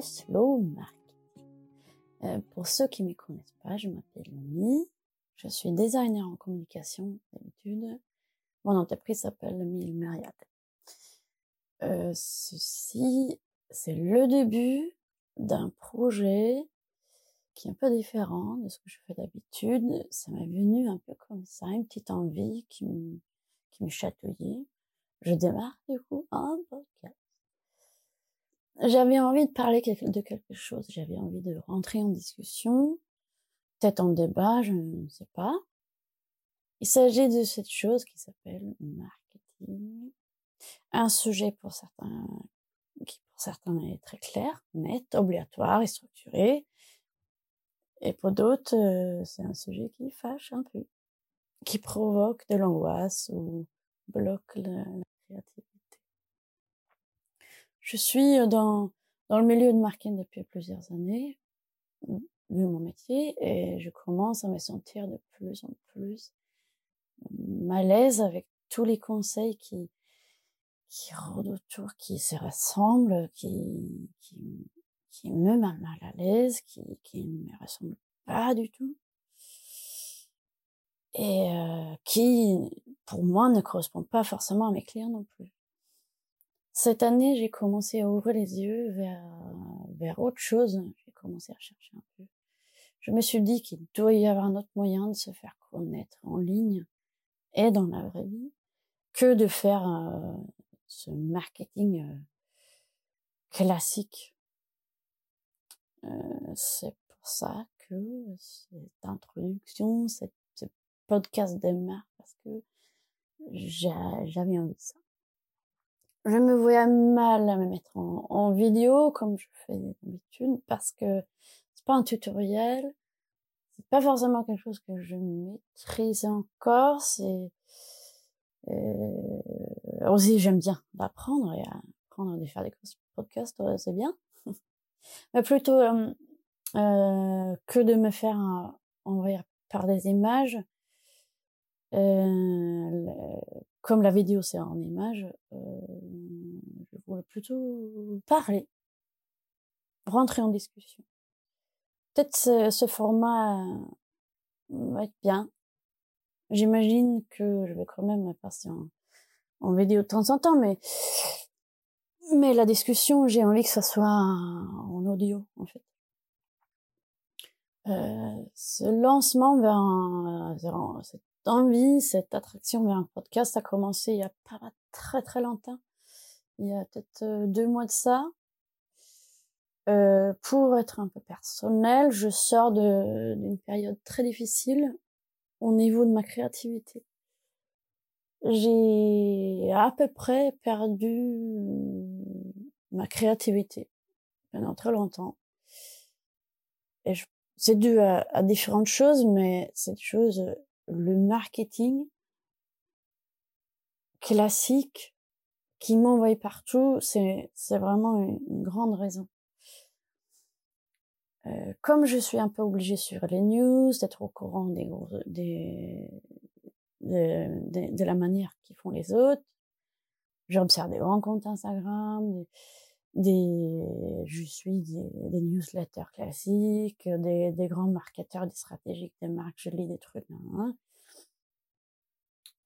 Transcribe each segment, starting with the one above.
slow marketing. Euh, pour ceux qui ne me connaissent pas, je m'appelle Mi. Je suis designer en communication d'habitude. Mon entreprise s'appelle Mille Myriad. Euh, ceci, c'est le début d'un projet qui est un peu différent de ce que je fais d'habitude. Ça m'est venu un peu comme ça, une petite envie qui me, qui. Je démarre du coup un podcast. J'avais envie de parler de quelque chose, j'avais envie de rentrer en discussion, peut-être en débat, je ne sais pas. Il s'agit de cette chose qui s'appelle marketing. Un sujet pour certains, qui pour certains est très clair, net, obligatoire et structuré. Et pour d'autres, euh, c'est un sujet qui fâche un peu, qui provoque de l'angoisse ou bloque la, créativité. Je suis dans, dans le milieu de marketing depuis plusieurs années, vu mon métier, et je commence à me sentir de plus en plus malaise avec tous les conseils qui, qui rôdent autour, qui se rassemblent, qui, qui, qui me met mal à l'aise, qui, qui ne me ressemble pas du tout. Et euh, qui, pour moi, ne correspond pas forcément à mes clients non plus. Cette année, j'ai commencé à ouvrir les yeux vers, vers autre chose. J'ai commencé à chercher un peu. Je me suis dit qu'il doit y avoir un autre moyen de se faire connaître en ligne et dans la vraie vie que de faire euh, ce marketing euh, classique. Euh, c'est pour ça que cette introduction, ce podcast démarre parce que j'avais envie de ça. Je me voyais mal à me mettre en, vidéo comme je fais d'habitude parce que c'est pas un tutoriel, c'est pas forcément quelque chose que je maîtrise encore. C'est euh, aussi j'aime bien d'apprendre et apprendre à faire des podcasts, c'est bien. Mais plutôt euh, euh, que de me faire envoyer par des images. Euh, comme la vidéo c'est en image, euh, je voulais plutôt parler, rentrer en discussion. Peut-être ce, format va être bien. J'imagine que je vais quand même passer en, vidéo de temps en temps, mais mais la discussion, j'ai envie que ça soit en audio, en fait. Euh, ce lancement vers, un, envie, cette attraction vers un podcast a commencé il y a pas très très longtemps. Il y a peut-être euh, deux mois de ça. Euh, pour être un peu personnel, je sors d'une période très difficile au niveau de ma créativité. J'ai à peu près perdu ma créativité pendant très longtemps. Et c'est dû à, à, différentes choses, mais cette chose, le marketing classique qui m'envoie partout, c'est, vraiment une, grande raison. Euh, comme je suis un peu obligée sur les news, d'être au courant des, des, de, la manière qu'ils font les autres, j'observe des grands comptes Instagram, des je suis des, newsletters classiques, des, des grands marketeurs, des stratégiques des marques, je lis des trucs. Hein.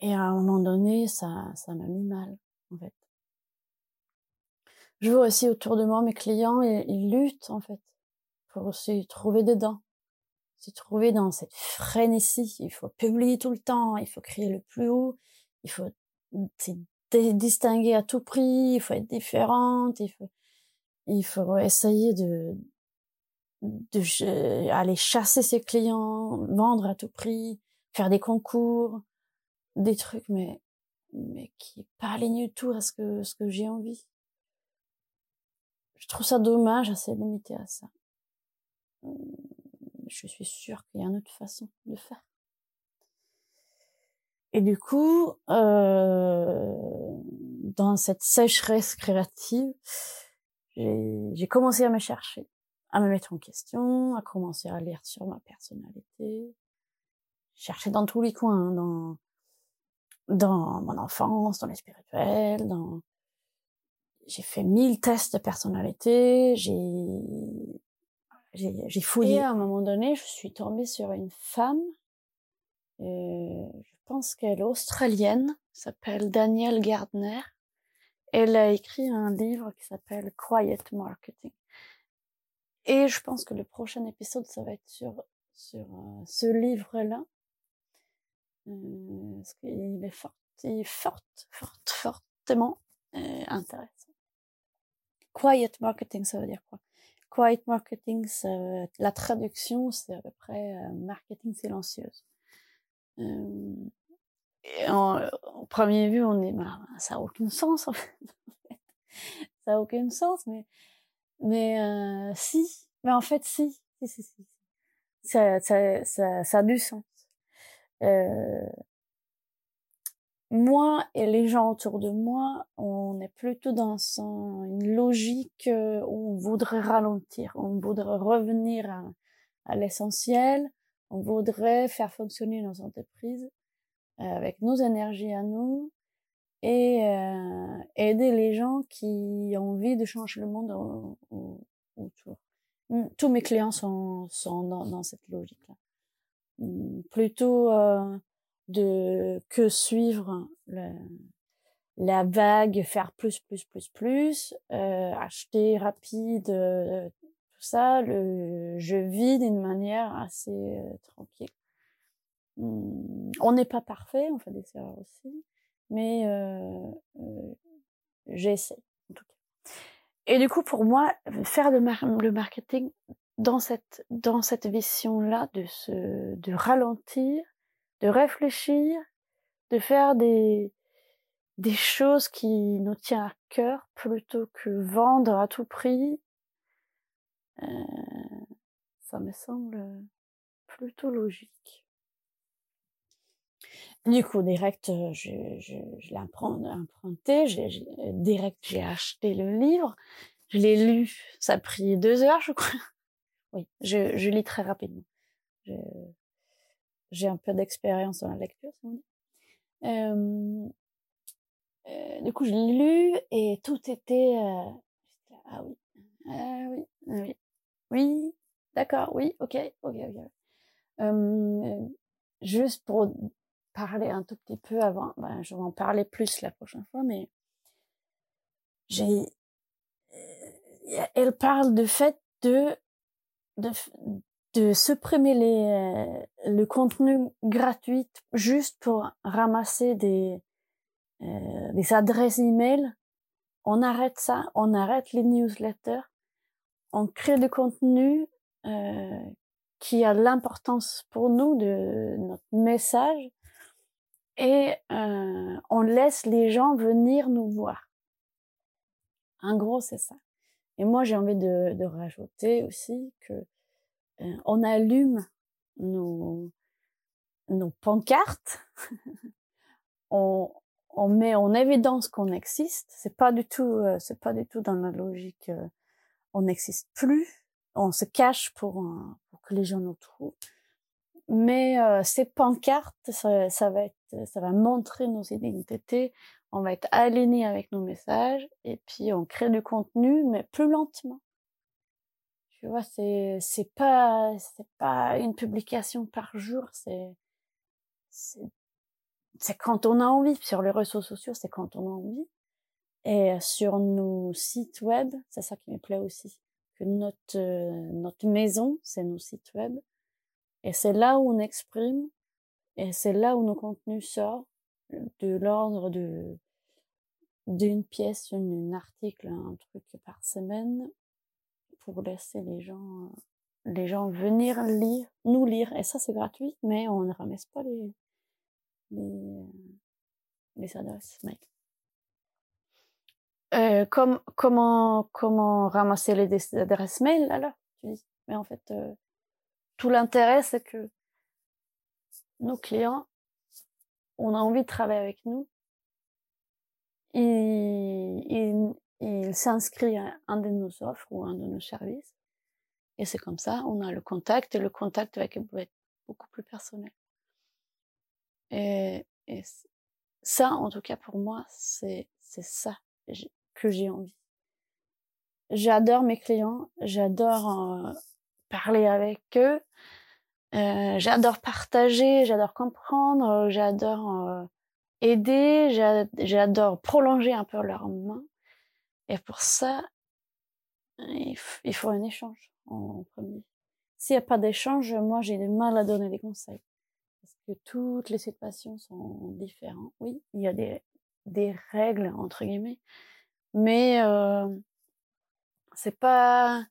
Et à un moment donné, ça, ça m'a mis mal, en fait. Je vois aussi autour de moi mes clients, ils, luttent, en fait pour se trouver dedans, se trouver dans cette frénésie. Il faut publier tout le temps, il faut crier le plus haut, il faut distinguer à tout prix, il faut être différente, il faut, il faut essayer de, aller chasser ses clients, vendre à tout prix, faire des concours, des trucs, mais mais qui est pas aligné tout à ce que ce que j'ai envie. Je trouve ça dommage à se limiter à ça je suis sûre qu'il y a une autre façon de faire. Et du coup, euh, dans cette sécheresse créative, j'ai commencé à me chercher, à me mettre en question, à commencer à lire sur ma personnalité, chercher dans tous les coins, dans dans mon enfance, dans les spirituels, dans j'ai fait mille tests de personnalité, j'ai j'ai fouillé. Et à un moment donné, je suis tombée sur une femme, euh, je pense qu'elle est australienne, s'appelle Danielle Gardner. Elle a écrit un livre qui s'appelle Quiet Marketing. Et je pense que le prochain épisode, ça va être sur, sur euh, ce livre-là. Euh, parce qu'il est fort, il est fort, fort, fortement euh, intéressant. Quiet marketing, ça veut dire quoi? Quiet marketing, la traduction, c'est à peu près marketing silencieuse. Et en, au premier vue, on est, bah, ça a aucun sens en fait. ça a aucun sens, mais mais euh, si, mais en fait si, si, si, si. Ça, ça, ça, ça a du sens. Euh, moi et les gens autour de moi, on est plutôt dans une logique euh, où on voudrait ralentir, on voudrait revenir à, à l'essentiel, on voudrait faire fonctionner nos entreprises avec nos énergies à nous et euh, aider les gens qui ont envie de changer le monde autour. Hum, tous mes clients sont, sont dans, dans cette logique-là. Hum, plutôt euh, de que suivre le, la vague, faire plus, plus, plus, plus, euh, acheter rapide, euh, tout ça, le, je vis d'une manière assez euh, tranquille. Hum, on n'est pas parfait, on fait des erreurs aussi, mais euh, euh, j'essaie en tout cas. Et du coup, pour moi, faire le, mar le marketing dans cette dans cette vision là de se ralentir de réfléchir, de faire des, des choses qui nous tiennent à cœur plutôt que vendre à tout prix. Euh, ça me semble plutôt logique. Du coup, direct, euh, je, je, je l'ai emprunté, j'ai, direct, j'ai acheté le livre, je l'ai lu, ça a pris deux heures, je crois. Oui, je, je lis très rapidement. Je, j'ai un peu d'expérience dans la lecture. Euh, euh, du coup, je l'ai lu et tout était euh, ah oui, ah oui, ah oui, oui, d'accord, oui, ok, ok, ok. Euh, juste pour parler un tout petit peu avant, ben, je vais en parler plus la prochaine fois, mais j'ai, euh, elle parle du fait de, de, de supprimer les, euh, le contenu gratuit juste pour ramasser des, euh, des adresses email. On arrête ça, on arrête les newsletters, on crée du contenu euh, qui a l'importance pour nous de notre message et euh, on laisse les gens venir nous voir. En gros, c'est ça. Et moi, j'ai envie de, de rajouter aussi que euh, on allume nos, nos pancartes, on, on met en évidence qu'on existe. C'est pas du tout, euh, c'est pas du tout dans la logique. Euh, on n'existe plus. On se cache pour, pour que les gens nous trouvent. Mais ces pancartes, ça, ça, va être, ça va montrer nos identités. On va être aligné avec nos messages et puis on crée du contenu, mais plus lentement. Tu vois, c'est c'est pas c'est pas une publication par jour, c'est c'est quand on a envie. Sur les réseaux sociaux, c'est quand on a envie. Et sur nos sites web, c'est ça qui me plaît aussi, que notre notre maison, c'est nos sites web, et c'est là où on exprime, et c'est là où nos contenus sortent de l'ordre de d'une pièce, un article, un truc par semaine, pour laisser les gens, euh, les gens venir lire, nous lire. Et ça, c'est gratuit, mais on ne ramasse pas les, les, les adresses mail. Euh, comme, comment, comment ramasser les adresses mail alors? Tu dis. Mais en fait, euh, tout l'intérêt, c'est que nos clients, on a envie de travailler avec nous. Ils, ils, il s'inscrit à un de nos offres ou un de nos services. Et c'est comme ça, on a le contact et le contact avec peut être beaucoup plus personnel. Et, et ça, en tout cas pour moi, c'est c'est ça que j'ai envie. j'adore mes clients, j'adore parler avec eux, j'adore partager, j'adore comprendre, j'adore aider, j'adore prolonger un peu leurs mains. Et pour ça, il, faut un échange en premier. S'il n'y a pas d'échange, moi j'ai du mal à donner des conseils. Parce que toutes les situations sont différentes. Oui, il y a des, des règles, entre guillemets. Mais euh, c'est pas...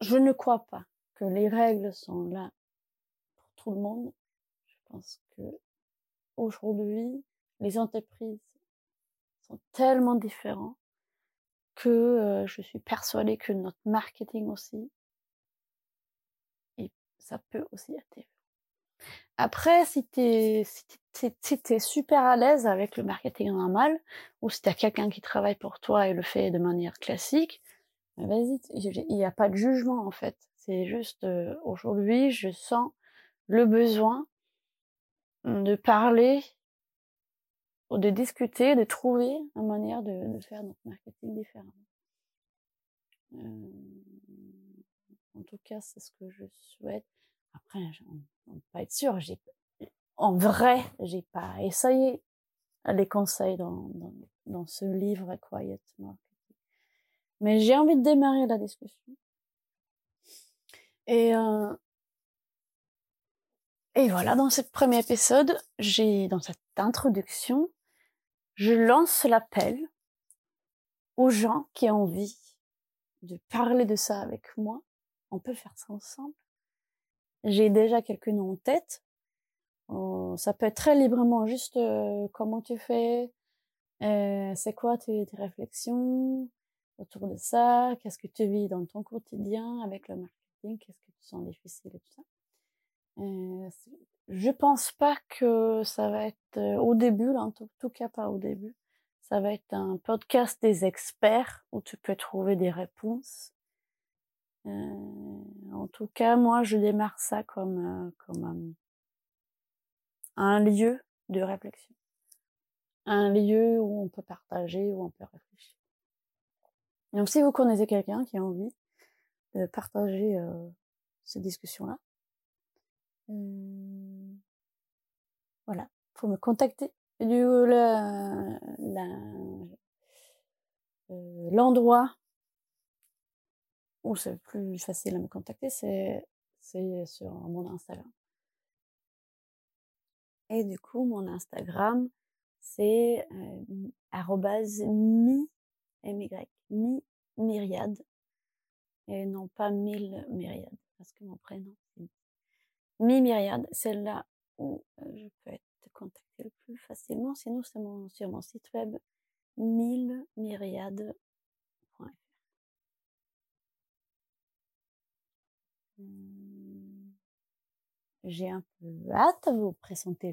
Je ne crois pas que les règles sont là pour tout le monde. Je pense que aujourd'hui, les entreprises sont tellement différentes que euh, je suis persuadée que notre marketing aussi, et ça peut aussi être Après, si tu si super à l'aise avec le marketing normal, ou si tu as quelqu'un qui travaille pour toi et le fait de manière classique, vas-y, il n'y a pas de jugement en fait. C'est juste euh, aujourd'hui, je sens le besoin de parler de discuter, de trouver une manière de, faire notre marketing différemment. Euh, en tout cas, c'est ce que je souhaite. Après, on peut pas être sûr. J'ai, en vrai, j'ai pas essayé les conseils dans, dans, dans ce livre Quiet Marketing. Mais j'ai envie de démarrer la discussion. Et euh, et voilà, dans ce premier épisode, j'ai dans cette introduction, je lance l'appel aux gens qui ont envie de parler de ça avec moi. On peut faire ça ensemble. J'ai déjà quelques noms en tête. Oh, ça peut être très librement juste euh, comment tu fais, euh, c'est quoi tes, réflexions autour de ça, qu'est-ce que tu vis dans ton quotidien avec le marketing, qu'est-ce que tu sens difficile et tout ça. Euh, je pense pas que ça va être euh, au début, là, en tout, cas pas au début. Ça va être un podcast des experts où tu peux trouver des réponses. Euh, en tout cas, moi, je démarre ça comme comme un, lieu de réflexion, un lieu où on peut partager, où on peut réfléchir. Donc, si vous connaissez quelqu'un qui a envie de partager euh, cette discussion-là, Mmh. Voilà, faut me contacter. Euh, l'endroit où c'est plus facile à me contacter, c'est sur mon Instagram. Et du coup, mon Instagram, c'est euh, mi mi myriade et non pas mille myriades parce que mon prénom Mi Myriade, celle-là où euh, je peux être contactée le plus facilement. Sinon, c'est mon, sur mon site web millemyriade.fr. Hum, j'ai un peu hâte de vous présenter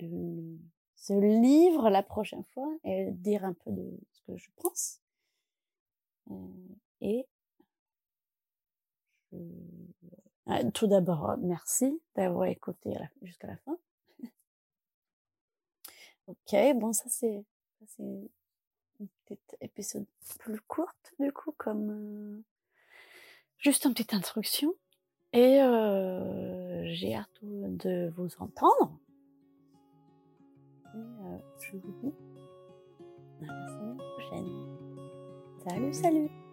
ce livre la prochaine fois et dire un peu de ce que je pense. Euh, et euh, tout d'abord, merci d'avoir écouté jusqu'à la fin. ok, bon, ça c'est c'est une petite épisode plus courte du coup, comme euh, juste une petite introduction. Et euh, j'ai hâte de vous entendre. Et euh, je vous dis à la semaine prochaine. Salut, salut